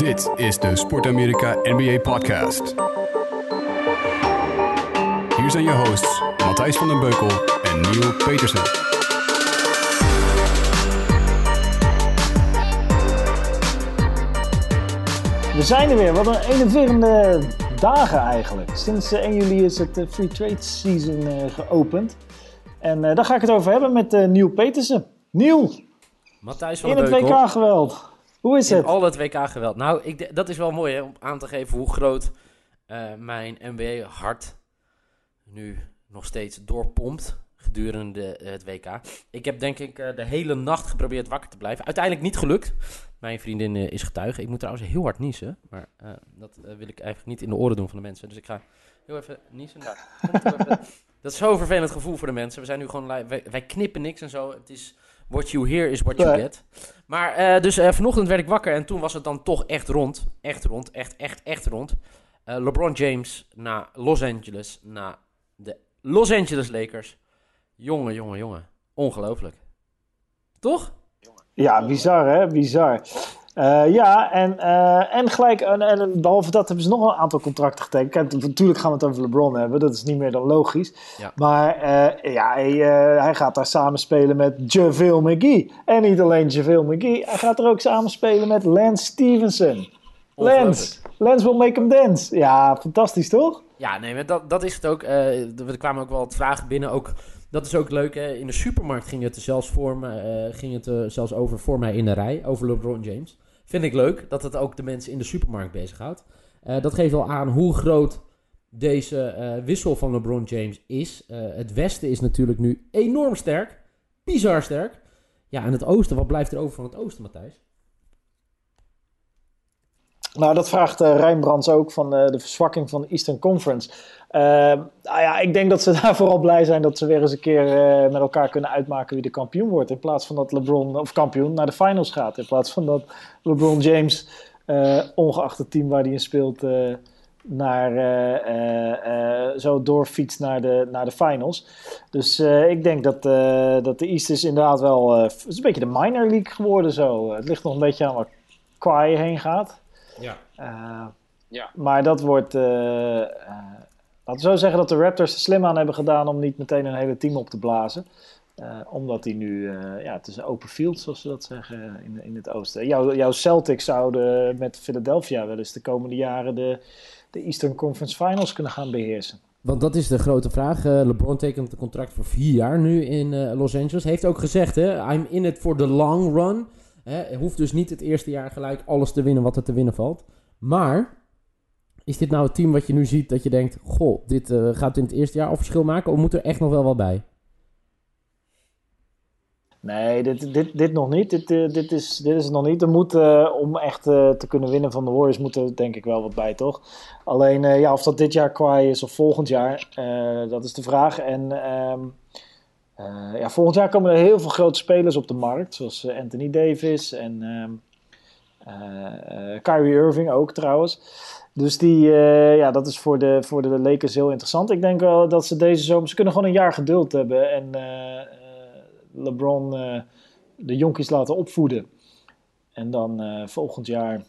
Dit is de Sport Amerika NBA Podcast. Hier zijn je hosts Matthijs van den Beukel en Neil Petersen. We zijn er weer. Wat een enerverende dagen eigenlijk. Sinds eh, 1 juli is het eh, Free Trade Season eh, geopend. En eh, daar ga ik het over hebben met eh Neil Petersen. Neil, Matthijs van in het Beukel. WK-geweld. Hoe is In het? al het WK-geweld. Nou, ik, dat is wel mooi hè, om aan te geven hoe groot eh, mijn NBA-hart nu nog steeds doorpompt gedurende eh, het WK. Ik heb denk ik eh, de hele nacht geprobeerd wakker te blijven. Uiteindelijk niet gelukt. Mijn vriendin is getuige. Ik moet trouwens heel hard niezen. Maar dat wil ik eigenlijk niet in de oren doen van de mensen. Dus ik ga heel even niezen. Even. Dat is zo'n vervelend gevoel voor de mensen. We zijn nu gewoon wij knippen niks en zo. Het is what you hear is what you Nee. get. Maar eh, dus eh, vanochtend werd ik wakker en toen was het dan toch echt rond. Echt rond. Echt, echt, echt rond. Eh, LeBron James naar Los Angeles. Naar de Los Angeles Lakers. Jongen, jongen, jongen. Ongelooflijk. Toch? Ja, bizar hè, bizar. Eh, ja, en, eh, en gelijk, en, en behalve dat hebben ze nog een aantal contracten getekend. Kijk, natuurlijk gaan we het over LeBron hebben, dat is niet meer dan logisch. Ja. Maar eh, ja, hij, hij gaat daar samen spelen met JaVale McGee. En niet alleen JaVale McGee, hij gaat er ook samen spelen met Lance Stevenson. Lance, Lance will make him dance. Ja, fantastisch toch? Ja, nee, dat, dat is het ook. Er kwamen ook wel wat vragen binnen. Ook, dat is ook leuk. Hè? In de supermarkt ging het zelfs, voor me, eh, ging het zelfs over voor mij in de rij. Over LeBron James. Vind ik leuk dat het ook de mensen in de supermarkt bezighoudt. Eh dat geeft wel aan hoe groot deze eh, wissel van LeBron James is. Het westen is natuurlijk nu enorm sterk. Bizar sterk. Ja, en het oosten, wat blijft er over van het oosten, Matthijs? Nou, dat vraagt Rijnbrands ook van eh, de verzwakking van de Eastern Conference. Eh, nou ja, ik denk dat ze daar vooral blij zijn dat ze weer eens een keer met elkaar kunnen uitmaken wie de kampioen wordt. In plaats van dat LeBron, of kampioen, naar de finals gaat. In plaats van dat LeBron James, ongeacht het team waar hij in speelt, naar, zo doorfietst naar de, naar de finals. Dus ik denk dat, dat de East is inderdaad wel... het is een beetje de minor league geworden zo. Het ligt nog een beetje aan waar Kawhi heen gaat. Ja. Eh, Ja. Maar dat wordt. eh, eh, laten we zo zeggen dat de Raptors er slim aan hebben gedaan om niet meteen een hele team op te blazen. Eh, omdat die nu. eh, ja, het is een open field, zoals ze dat zeggen in, in het oosten. Jouw, jouw Celtics zouden met Philadelphia wel eens de komende jaren de, de Eastern Conference Finals kunnen gaan beheersen. Want dat is de grote vraag. LeBron tekent een contract voor vier jaar nu in eh, Los Angeles. Heeft ook gezegd, hè, I'm in it for the long run. Hè, hoeft dus niet het eerste jaar gelijk alles te winnen wat er te winnen valt. Maar is dit nou het team wat je nu ziet dat je denkt... Goh, dit eh, gaat in het eerste jaar al verschil maken? Of moet er echt nog wel wat bij? Nee, dit, dit, dit nog niet. Dit, eh, dit, is, dit is nog niet. Er moet, eh, om echt te kunnen winnen van de Warriors, moet er denk ik wel wat bij, toch? Alleen, ja, of dat dit jaar Kawhi is of volgend jaar, dat is de vraag. En ehm, eh, ja, volgend jaar komen er heel veel grote spelers op de markt, zoals eh, Anthony Davis en ehm, eh, Kyrie Irving ook trouwens. Dus die, ja, dat is voor de, voor de Lakers heel interessant. Ik denk wel dat ze deze zomer, ze kunnen gewoon een jaar geduld hebben en LeBron de jonkies laten opvoeden. En dan volgend jaar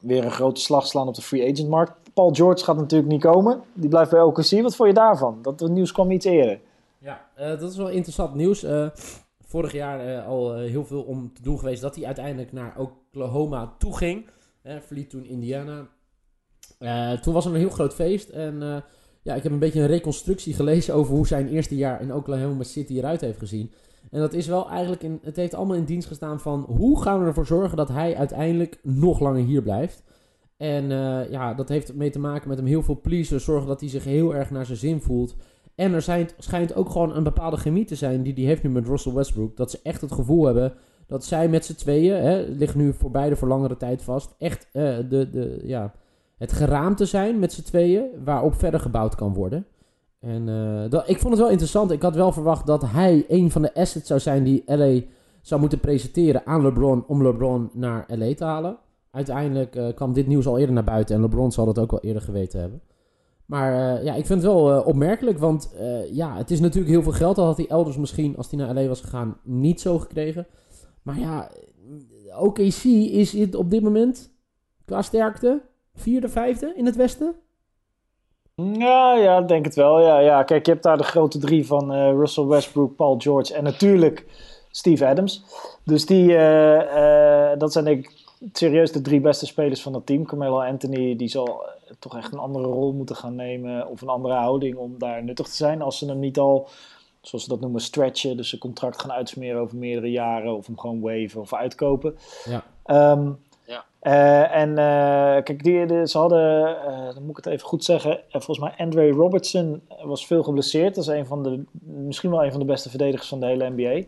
weer een grote slag slaan op de free agent markt. Paul George gaat natuurlijk niet komen. Die blijft bij OKC. Wat vond je daarvan? Dat nieuws kwam iets eerder. Ja, eh, dat is wel interessant nieuws. Eh, vorig jaar eh, al heel veel om te doen geweest dat hij uiteindelijk naar Oklahoma toe ging. Verliet toen Indiana. Toen was er een heel groot feest. En ja, ik heb een beetje een reconstructie gelezen over hoe zijn eerste jaar in Oklahoma City eruit heeft gezien. En dat is wel eigenlijk, in, het heeft allemaal in dienst gestaan van hoe gaan we ervoor zorgen dat hij uiteindelijk nog langer hier blijft. En ja, dat heeft mee te maken met hem heel veel pleasen, zorgen dat hij zich heel erg naar zijn zin voelt. En er zijn, schijnt ook gewoon een bepaalde chemie te zijn die hij heeft nu met Russell Westbrook. Dat ze echt het gevoel hebben dat zij met z'n tweeën, hè, ligt nu voor beide voor langere tijd vast, echt eh, de, de, ja, het geraamte zijn met z'n tweeën waarop verder gebouwd kan worden. En eh, dat, ik vond het wel interessant. Ik had wel verwacht dat hij een van de assets zou zijn die LA zou moeten presenteren aan LeBron om LeBron naar LA te halen. Uiteindelijk eh, kwam dit nieuws al eerder naar buiten en LeBron zal dat ook wel eerder geweten hebben. Maar eh, ja, ik vind het wel eh, opmerkelijk, want eh, ja, het is natuurlijk heel veel geld. Dat had hij elders misschien, als hij naar LA was gegaan, niet zo gekregen. Maar ja, OKC is het op dit moment qua sterkte? Vierde, vijfde in het westen? Ja, ja, denk het wel. Ja, ja. Kijk, je hebt daar de grote drie van Russell Westbrook, Paul George en natuurlijk Steve Adams. Dus die, dat zijn denk ik serieus de drie beste spelers van dat team. Carmelo Anthony, die zal eh, toch echt een andere rol moeten gaan nemen of een andere houding om daar nuttig te zijn. Als ze hem niet al, zoals ze dat noemen, stretchen, dus zijn contract gaan uitsmeren over meerdere jaren of hem gewoon waven of uitkopen. Ja. Ehm, Ja. eh, en eh, kijk, die, ze hadden, eh, dan moet ik het even goed zeggen, volgens mij Andre Robertson was veel geblesseerd. Dat is een van de, misschien wel een van de beste verdedigers van de hele NBA.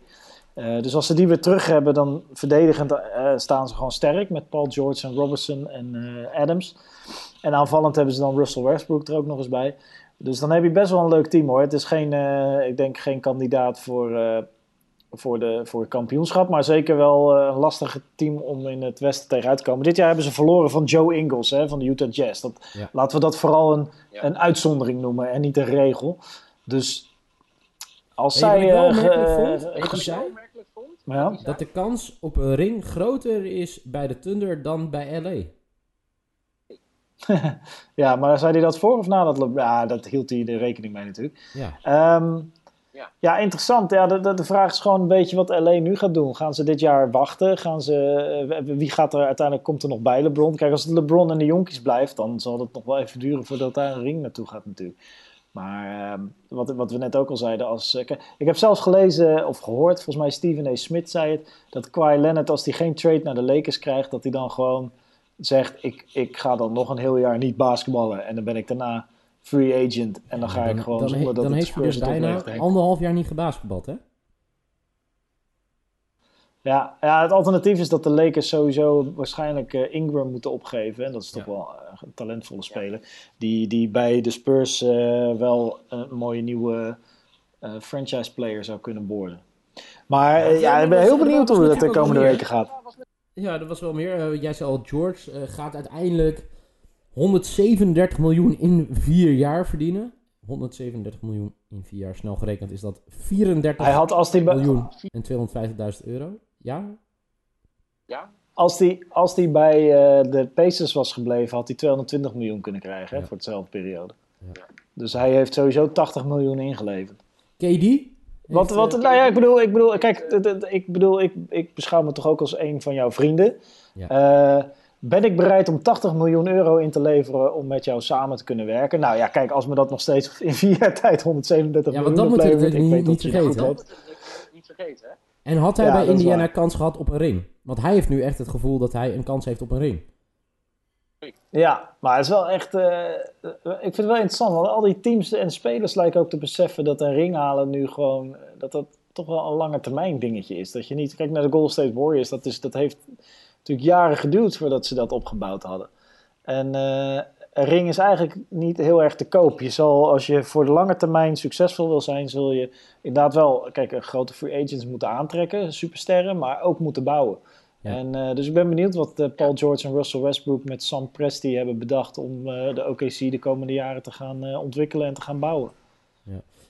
Eh, dus als ze die weer terug hebben, dan verdedigend eh, staan ze gewoon sterk met Paul George en Robertson en eh, Adams. En aanvallend hebben ze dan Russell Westbrook er ook nog eens bij. Dus dan heb je best wel een leuk team hoor. Het is geen, eh, ik denk geen kandidaat voor, eh, voor, de, voor het kampioenschap. Maar zeker wel eh, een lastig team om in het Westen tegenuit te komen. Dit jaar hebben ze verloren van Joe Ingles hè, van de Utah Jazz. Dat, Ja. Laten we dat vooral een, Ja. een uitzondering noemen en niet een regel. Dus als zij... wat ik wel eh, opmerkelijk ge- vond? wat ik zei? vond? ja? Dat de kans op een ring groter is bij de Thunder dan bij LA. ja, maar zei hij dat voor of na dat? Ja, dat hield hij er rekening mee natuurlijk. Ja. Ehm, Ja. ja, interessant. Ja, de, de, de vraag is gewoon een beetje wat LA nu gaat doen. Gaan ze dit jaar wachten? Gaan ze, eh, wie gaat er uiteindelijk, komt er nog bij LeBron? Kijk, als het LeBron en de jonkies blijft, dan zal het nog wel even duren voordat daar een ring naartoe gaat natuurlijk. Maar ehm, wat, wat we net ook al zeiden, als, eh, ik heb zelfs gelezen of gehoord, volgens mij Stephen A. Smith zei het, dat Kawhi Leonard als hij geen trade naar de Lakers krijgt, dat hij dan gewoon zegt, ik, ik ga dan nog een heel jaar niet basketballen en dan ben ik daarna free agent en dan ga ik gewoon dan, zonder he- dat dan het heeft hij dus bijna anderhalf jaar niet gebasketbald, hè? Ja, ja, het alternatief is dat de Lakers sowieso waarschijnlijk eh, Ingram moeten opgeven. En dat is toch Ja. wel eh, talentvolle speler. Die, die bij de Spurs eh, wel een mooie nieuwe eh, franchise player zou kunnen worden. Maar eh, ja, maar ik ben heel benieuwd hoe dat de komende weken gaat. Ja, dat was wel meer. Eh, jij zei al, George eh, gaat uiteindelijk 137 miljoen in vier jaar verdienen. 137 miljoen in vier jaar, snel gerekend, is dat 34 Hij had als bij, miljoen en 250.000 euro. Ja? Ja? Als die, als die bij eh, de Pacers was gebleven, had hij 220 miljoen kunnen krijgen hè, voor dezelfde periode. Ja. Dus hij heeft sowieso 80 miljoen ingeleverd. KD? Wat, wat, eh, nou ja, ik bedoel, ik bedoel kijk, ik bedoel, ik, ik beschouw me toch ook als een van jouw vrienden. Ja. Eh, ben ik bereid om 80 miljoen euro in te leveren om met jou samen te kunnen werken? Nou ja, kijk, als me dat nog steeds in vier jaar tijd 137 Ja, want miljoen dat moet je oplevert, natuurlijk ik niet- weet dat niet je het goed vergeten, hebt. Dat moet je niet vergeten, hè? En had hij Ja, bij Indiana kans gehad op een ring? Want hij heeft nu echt het gevoel dat hij een kans heeft op een ring. Ja, maar het is wel echt. eh, eh, ik vind het wel interessant, want al die teams en spelers lijken ook te beseffen dat een ring halen nu gewoon. eh, dat dat toch wel een lange termijn dingetje is. Dat je niet. Kijk naar de Golden State Warriors, dat, is, dat heeft natuurlijk jaren geduurd voordat ze dat opgebouwd hadden. En ring is eigenlijk niet heel erg te koop. Je zal, als je voor de lange termijn succesvol wil zijn, zul je inderdaad wel. Kijk, grote free agents moeten aantrekken, supersterren, maar ook moeten bouwen. Ja. En, eh, dus ik ben benieuwd wat eh, Paul George en Russell Westbrook met Sam Presti hebben bedacht om eh, de OKC de komende jaren te gaan ontwikkelen en te gaan bouwen.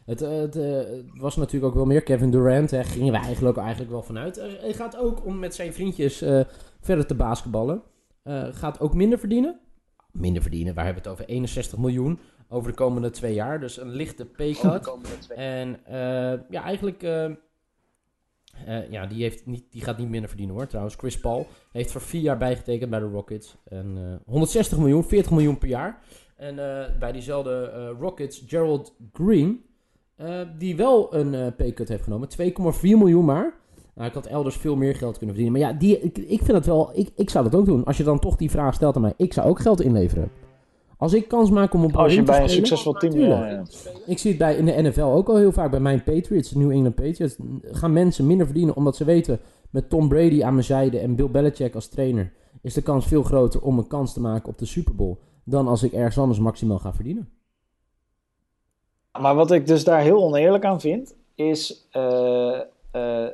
Het, eh, het, het was natuurlijk ook wel meer. Kevin Durant, hè, gingen we eigenlijk, eigenlijk wel vanuit. Hij gaat ook om met zijn vriendjes verder te basketballen. Gaat ook minder verdienen. Minder verdienen, waar hebben we het over? 61 miljoen over de komende twee jaar. Dus een lichte paycut. En eh, ja, eigenlijk... eh, ja, die, heeft niet, die gaat niet minder verdienen hoor. Trouwens, Chris Paul heeft voor vier jaar bijgetekend bij de Rockets. En eh, 160 miljoen, 40 miljoen per jaar. En bij diezelfde Rockets, Gerald Green, die wel een paycut heeft genomen. 2,4 miljoen maar. Nou, ik had elders veel meer geld kunnen verdienen. Maar ja, die, ik, ik vind het wel... Ik, ik zou dat ook doen. Als je dan toch die vraag stelt aan mij. Ik zou ook geld inleveren. Als ik kans maak om op Als je bij een succesvol team ja, ja. ik zie het bij, in de NFL ook al heel vaak bij mijn Patriots, New England Patriots. Gaan mensen minder verdienen omdat ze weten, met Tom Brady aan mijn zijde en Bill Belichick als trainer, is de kans veel groter om een kans te maken op de Super Bowl. Dan als ik ergens anders maximaal ga verdienen. Maar wat ik dus daar heel oneerlijk aan vind, is eh, eh,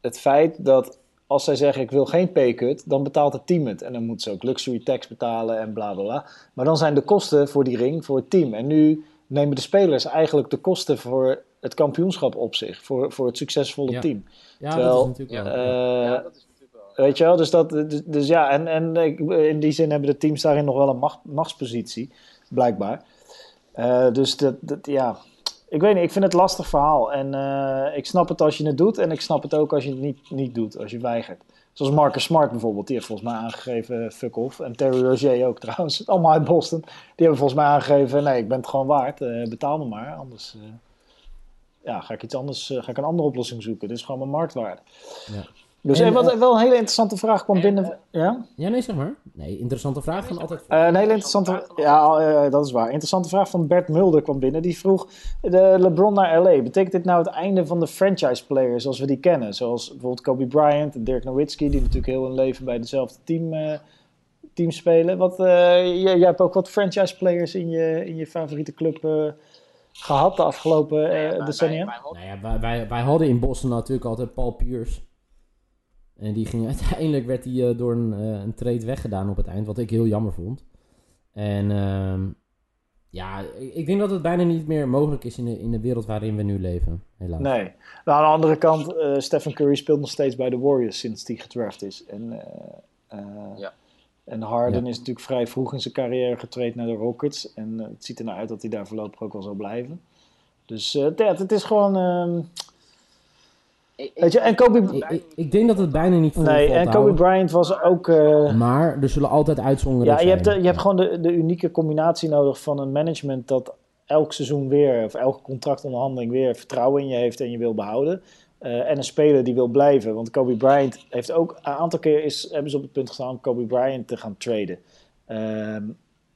het feit dat als zij zeggen ik wil geen paycut, dan betaalt het team het. En dan moeten ze ook luxury tax betalen en bla bla bla. Maar dan zijn de kosten voor die ring voor het team. En nu nemen de spelers eigenlijk de kosten voor het kampioenschap op zich. Voor, voor het succesvolle Ja. team. Ja, Terwijl, dat is natuurlijk wel. Eh, ja, dat is natuurlijk wel. Weet je wel? Dus, dat, dus, dus ja, en, en in die zin hebben de teams daarin nog wel een macht, machtspositie, blijkbaar. Eh, dus dat, dat, ja, ik weet niet, ik vind het een lastig verhaal. En eh, ik snap het als je het doet en ik snap het ook als je het niet, niet doet, als je weigert. Zoals Marcus Smart bijvoorbeeld, die heeft volgens mij aangegeven eh, fuck off. En Terry Rozier ook trouwens, allemaal uit Boston. Die hebben volgens mij aangegeven, nee, ik ben het gewoon waard, eh, betaal me maar. Anders ja, ga ik iets anders, ga ik een andere oplossing zoeken. Dit is gewoon mijn marktwaarde. Ja. Dus En, en, wat, eh, wel een hele interessante vraag kwam en, binnen. eh, ja? Ja, nee, zeg maar. Nee, interessante vraag van altijd. Eh, een hele interessante, ja, eh, dat is waar. Interessante vraag van Bert Mulder kwam binnen. Die vroeg: de LeBron naar LA. Betekent dit nou het einde van de franchise players zoals we die kennen? Zoals bijvoorbeeld Kobe Bryant en Dirk Nowitzki, die natuurlijk heel hun leven bij dezelfde team, eh, team spelen. Wat, eh, jij, jij hebt ook wat franchise players in je, in je favoriete club eh, gehad de afgelopen eh, decennia? wij- wij hadden- Nou ja, wij, wij, wij hadden in Boston natuurlijk altijd Paul Pierce. En die ging uiteindelijk werd hij eh, door een, eh, een trade weggedaan op het eind, wat ik heel jammer vond. En ehm, ja, ik, denk dat het bijna niet meer mogelijk is in de, in de wereld waarin we nu leven, helaas. Nee. Nou, aan de andere kant, eh, Stephen Curry speelt nog steeds bij de Warriors sinds die gedraft is. En, eh, eh, Ja. en Harden Ja. is natuurlijk vrij vroeg in zijn carrière getraind naar de Rockets. En het ziet er nou uit dat hij daar voorlopig ook wel zal blijven. Dus eh, ja, het is gewoon... weet je, en Kobe... Ik, denk dat het bijna niet vol Nee, en Kobe houden. Bryant was ook... eh, Maar er zullen altijd uitzonderingen ja, je hebt, zijn. de- je hebt gewoon de, de unieke combinatie nodig van een management dat elk seizoen weer, of elke contractonderhandeling weer vertrouwen in je heeft en je wil behouden. Eh, en een speler die wil blijven. Want Kobe Bryant heeft ook een aantal keer is, hebben ze op het punt gestaan om Kobe Bryant te gaan traden. Ehm,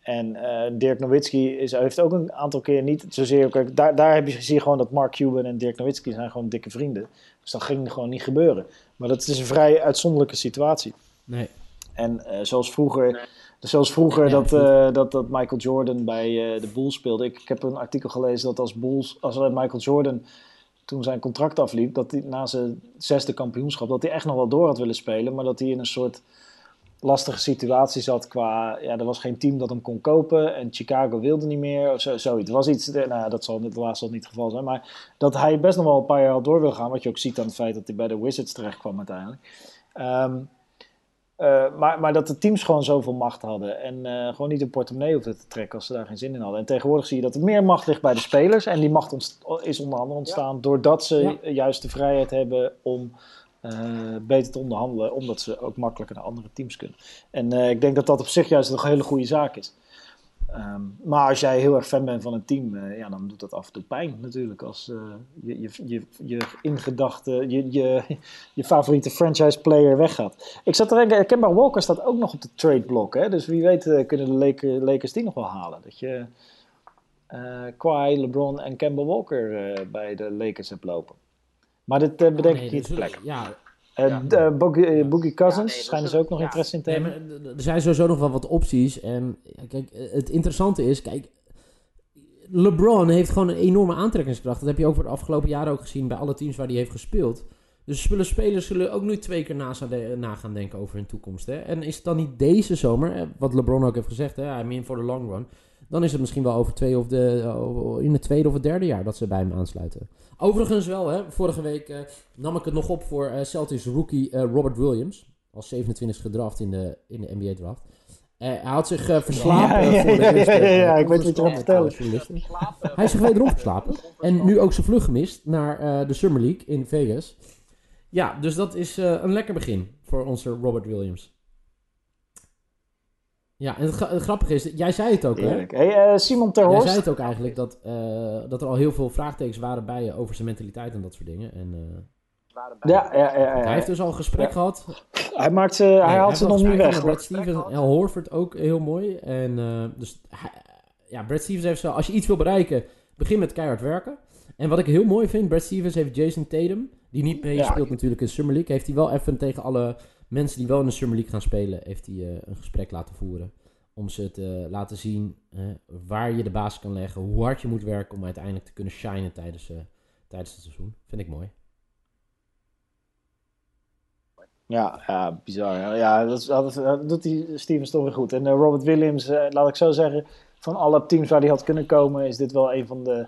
en eh, Dirk Nowitzki is, heeft ook een aantal keer niet zozeer. Kijk, daar, daar heb je, zie je gewoon dat Mark Cuban en Dirk Nowitzki zijn gewoon dikke vrienden. Dus dat ging gewoon niet gebeuren. Maar dat is een vrij uitzonderlijke situatie. Nee. En eh, zoals vroeger, Nee. zoals vroeger dat, eh, dat, dat Michael Jordan bij de Bulls speelde. Ik, ik heb een artikel gelezen dat als, Bulls, als Michael Jordan toen zijn contract afliep, dat hij na zijn zesde kampioenschap, dat hij echt nog wel door had willen spelen, maar dat hij in een soort lastige situatie zat qua, ja, er was geen team dat hem kon kopen en Chicago wilde niet meer of zo, zoiets. Er was iets, eh, nou dat zal helaas zal niet het geval zijn, maar dat hij best nog wel een paar jaar door wil gaan, wat je ook ziet aan het feit dat hij bij de Wizards terecht kwam uiteindelijk. Ehm, eh, maar, maar dat de teams gewoon zoveel macht hadden. En eh, gewoon niet een portemonnee hoefden te trekken als ze daar geen zin in hadden. En tegenwoordig zie je dat er meer macht ligt bij de spelers. En die macht is onder andere ontstaan doordat ze Ja. juist de vrijheid hebben om eh, beter te onderhandelen. Omdat ze ook makkelijker naar andere teams kunnen. En eh, ik denk dat dat op zich juist een hele goede zaak is. Ehm, maar als jij heel erg fan bent van een team, eh, ja, dan doet dat af en toe pijn natuurlijk. Als je, je, je, je ingedachte, je, je, je favoriete franchise player weggaat. Ik zat te denken, Kemba Walker staat ook nog op de trade block. Hè? Dus wie weet kunnen de Lakers, die nog wel halen. Dat je eh Kawhi, LeBron en Kemba Walker bij de Lakers hebt lopen. Maar dit eh, bedenk Nee, ik niet ter plekke. Ja, Eh, Ja. eh, Boogie, eh, Boogie Cousins, Ja, nee, dat schijnen ze ook nog interesse in te hebben. er zijn sowieso nog wel wat opties. En kijk, eh, het interessante is, kijk, LeBron heeft gewoon een enorme aantrekkingskracht. Dat heb je ook voor de afgelopen jaren ook gezien bij alle teams waar hij heeft gespeeld. Dus spullen spelers zullen ook nu twee keer na, gaan de- na gaan denken over hun toekomst. Hè? En is het dan niet deze zomer, eh, wat LeBron ook heeft gezegd, hè, I mean for the long run. Dan is het misschien wel over twee of de, eh, in het tweede of het derde jaar dat ze bij hem aansluiten. Overigens wel, hè, vorige week eh, nam ik het nog op voor eh, Celtics rookie Robert Williams. Als 27 gedraft in de, in de NBA draft. Eh, hij had zich verslapen Ja, voor de ja, eerste, ja, ja, eh, ik weet wat je gaat vertellen. Hij is zich wederom verslapen. En nu ook zijn vlucht gemist naar de Summer League in Vegas. Ja, dus dat is een lekker begin voor onze Robert Williams. Ja, en het, gra- het grappige is, jij zei het ook, hè? Hey, eh, Simon Jij Terhorst. zei het ook eigenlijk dat, eh, dat er al heel veel vraagtekens waren bij je over zijn mentaliteit en dat soort dingen. En eh, Ja, ja, ja, ja. hij heeft dus al een gesprek Ja. gehad. Hij, maakt ze, hij haalt ze nog niet weg. Brad Stevens en Al Horford ook heel mooi. En eh, dus hij- ja, Brad Stevens heeft zo, als je iets wil bereiken, begin met keihard werken. En wat ik heel mooi vind, Brad Stevens heeft Jason Tatum, die niet mee Ja. speelt natuurlijk in Summer League, heeft hij wel even tegen alle mensen die wel in de Summer League gaan spelen, heeft hij eh, een gesprek laten voeren. Om ze te laten zien eh, waar je de basis kan leggen, hoe hard je moet werken om uiteindelijk te kunnen shinen tijdens, eh, tijdens het seizoen. Vind ik mooi. Ja, bizar. Ja, dat, dat, dat doet die Stevens toch weer goed. En eh, Robert Williams, eh, laat ik zo zeggen, van alle teams waar hij had kunnen komen, is dit wel een van de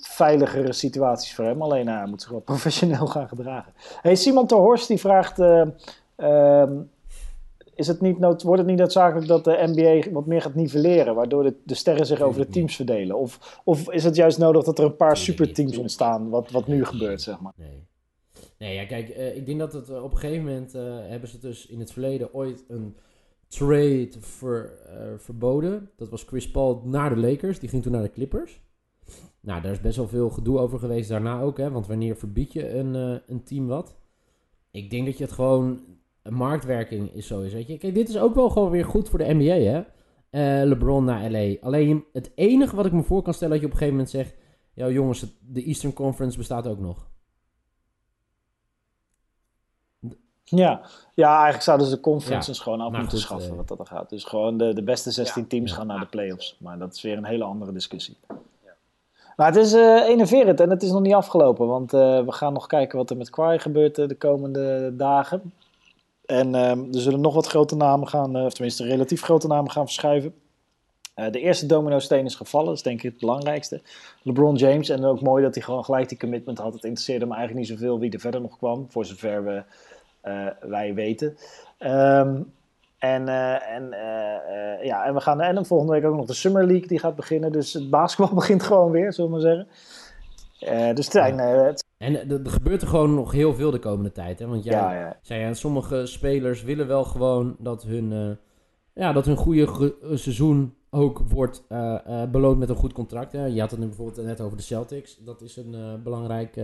veiligere situaties voor hem. Alleen hij moet zich wel professioneel gaan gedragen. Hey, Simon Terhorst die vraagt, eh, Ehm, is het niet nood, wordt het niet noodzakelijk dat de NBA wat meer gaat nivelleren, waardoor de, de sterren zich over de teams verdelen? Of, of is het juist nodig dat er een paar superteams ontstaan, wat, wat nu gebeurt, zeg maar? Nee. Nee, ja, kijk, eh, ik denk dat het eh, op een gegeven moment eh, hebben ze dus in het verleden ooit een trade ver, verboden. Dat was Chris Paul naar de Lakers. Die ging toen naar de Clippers. Nou, daar is best wel veel gedoe over geweest daarna ook, hè. Want wanneer verbied je een, een team wat? Ik denk dat je het gewoon... Een marktwerking is zo is, weet je. Kijk, dit is ook wel gewoon weer goed voor de NBA, hè. Eh, LeBron naar LA. Alleen het enige wat ik me voor kan stellen... dat je op een gegeven moment zegt... Ja, jongens, de Eastern Conference bestaat ook nog. Ja, ja eigenlijk zouden ze de conferences Ja, gewoon af maar moeten goed, schaffen, eh, wat dat er gaat. Dus gewoon de, de beste 16 Ja. teams Ja. gaan naar de playoffs. Maar dat is weer een hele andere discussie. Maar het is eh enerverend en het is nog niet afgelopen. Want eh, we gaan nog kijken wat er met Kwai gebeurt de komende dagen. En ehm, er zullen nog wat grote namen gaan, eh, of tenminste relatief grote namen gaan verschuiven. Eh, de eerste domino-steen is gevallen, dat is denk ik het belangrijkste. LeBron James, en ook mooi dat hij gewoon gelijk die commitment had. Het interesseerde me eigenlijk niet zoveel wie er verder nog kwam, voor zover we, eh, wij weten. Ehm, en, en, ja, en we gaan en volgende week ook nog de Summer League die gaat beginnen. Dus het basketbal begint gewoon weer, zullen we maar zeggen. Dus het zijn, het- En er gebeurt er gewoon nog heel veel de komende tijd. Hè? Want jij ja, ja, zei, ja, sommige spelers willen wel gewoon dat hun, eh, ja, dat hun goede ge- eh, seizoen ook wordt eh, beloond met een goed contract. Hè? Je had het nu bijvoorbeeld net over de Celtics. Dat is een belangrijk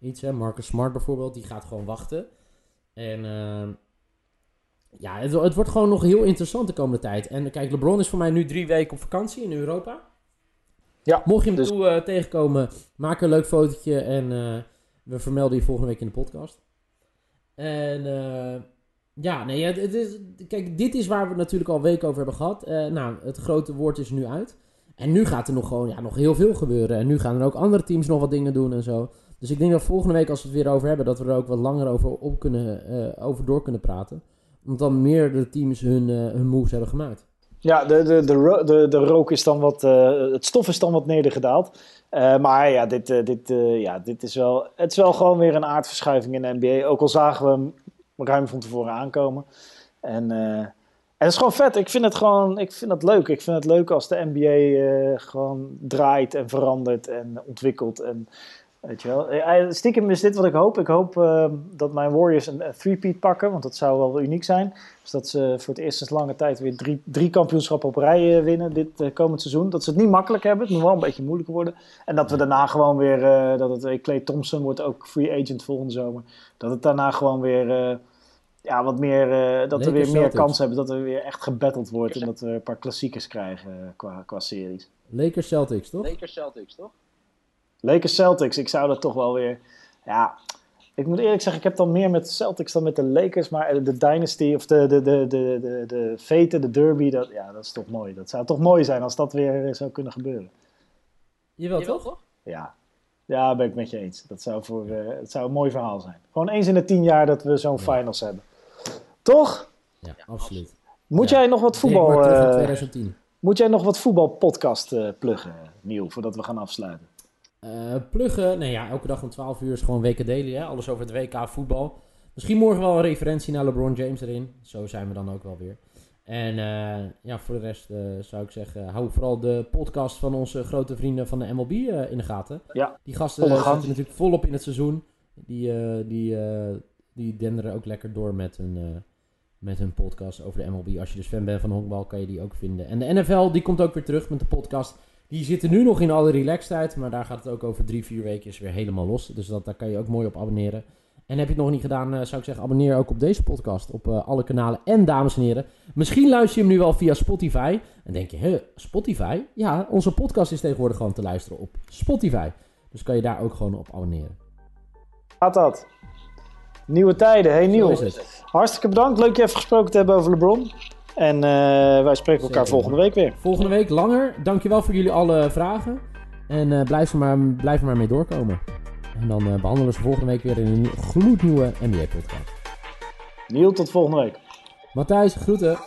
iets. Hè? Marcus Smart bijvoorbeeld, die gaat gewoon wachten. En eh, ja, het, het wordt gewoon nog heel interessant de komende tijd. En kijk, LeBron is voor mij nu drie weken op vakantie in Europa. Ja, Mocht je hem dus- toe eh, tegenkomen, maak een leuk fotootje en eh, we vermelden je volgende week in de podcast. En eh, ja, nee, het, het is, kijk, dit is waar we het natuurlijk al weken over hebben gehad. Eh, nou, het grote woord is nu uit. En nu gaat er nog gewoon ja, nog heel veel gebeuren. En nu gaan er ook andere teams nog wat dingen doen en zo. Dus ik denk dat volgende week, als we het weer over hebben, dat we er ook wat langer over, op kunnen, over door kunnen praten. Omdat dan meer de teams hun, hun moves hebben gemaakt. Ja, de, de, de, de, de rook is dan wat. eh, het stof is dan wat nedergedaald. Eh, maar ja, dit, eh, dit, ja, dit is wel. Het is wel gewoon weer een aardverschuiving in de NBA. Ook al zagen we hem ruim van tevoren aankomen. En, en het is gewoon vet. Ik vind het gewoon. Ik vind het leuk. Ik vind het leuk als de NBA gewoon draait en verandert en ontwikkelt. En weet je wel. Eh, Stiekem is dit wat ik hoop. Ik hoop eh, dat mijn Warriors een, een three-peat pakken. Want dat zou wel uniek zijn. Dus dat ze voor het eerst sinds lange tijd weer drie, drie kampioenschappen op rij eh, winnen dit eh, komend seizoen. Dat ze het niet makkelijk hebben. Het moet wel een beetje moeilijker worden. En dat we daarna gewoon weer, eh, dat het, eh, Clay Thompson wordt ook free agent volgende zomer. Dat het daarna gewoon weer, eh, ja, wat meer, eh, dat we weer meer kans hebben. Dat er weer echt gebatteld wordt. En dat we een paar klassiekers krijgen eh, qua, qua series. Lakers Celtics, toch? Lakers Celtics, toch? Lakers Celtics, ik zou dat toch wel weer, ja... Ik moet eerlijk zeggen, ik heb dan meer met Celtics dan met de Lakers. Maar de Dynasty of de, de, de, de, de, de Vete, de Derby, dat, ja, dat is toch mooi. Dat zou toch mooi zijn als dat weer eh, zou kunnen gebeuren. Jawel, Jawel, toch? toch? Ja, ja ben ik met je eens. Dat zou, voor, eh, het zou een mooi verhaal zijn. Gewoon eens in de tien jaar dat we zo'n finals hebben. Toch? Ja, absoluut. Moet Ja. jij nog wat voetbal, eh, 2010. moet jij nog wat voetbalpodcast eh pluggen, Niel, voordat we gaan afsluiten? Eh, pluggen, nee ja, elke dag om 12 uur is gewoon WK Daily, hè? alles over het WK voetbal. Misschien morgen wel een referentie naar LeBron James erin. Zo zijn we dan ook wel weer. En eh, ja, voor de rest eh, zou ik zeggen, hou vooral de podcast van onze grote vrienden van de MLB in de gaten. Ja, Die gasten zitten natuurlijk volop in het seizoen. Die, die, die denderen ook lekker door met hun, met hun podcast over de MLB. Als je dus fan bent van honkbal, kan je die ook vinden. En de NFL, die komt ook weer terug met de podcast. Die zitten nu nog in alle relaxedheid, maar daar gaat het ook over drie, vier weken weer helemaal los. Dus dat, daar kan je ook mooi op abonneren. En heb je het nog niet gedaan, eh, zou ik zeggen, abonneer ook op deze podcast. Op eh, alle kanalen. En dames en heren, misschien luister je hem nu wel via Spotify. En denk je, hè, Spotify? Ja, onze podcast is tegenwoordig gewoon te luisteren op Spotify. Dus kan je daar ook gewoon op abonneren. gaat dat. Nieuwe tijden. Hey Niel, Zo is het. hartstikke bedankt. Leuk je even gesproken te hebben over LeBron. En eh, wij spreken elkaar Zeker. volgende week weer. Volgende week langer. Dankjewel voor jullie alle vragen. En eh, blijf, er maar, blijf er maar mee doorkomen. En dan eh, behandelen we ze volgende week weer in een gloednieuwe NBA-podcast. Niel, tot volgende week. Matthijs, groeten.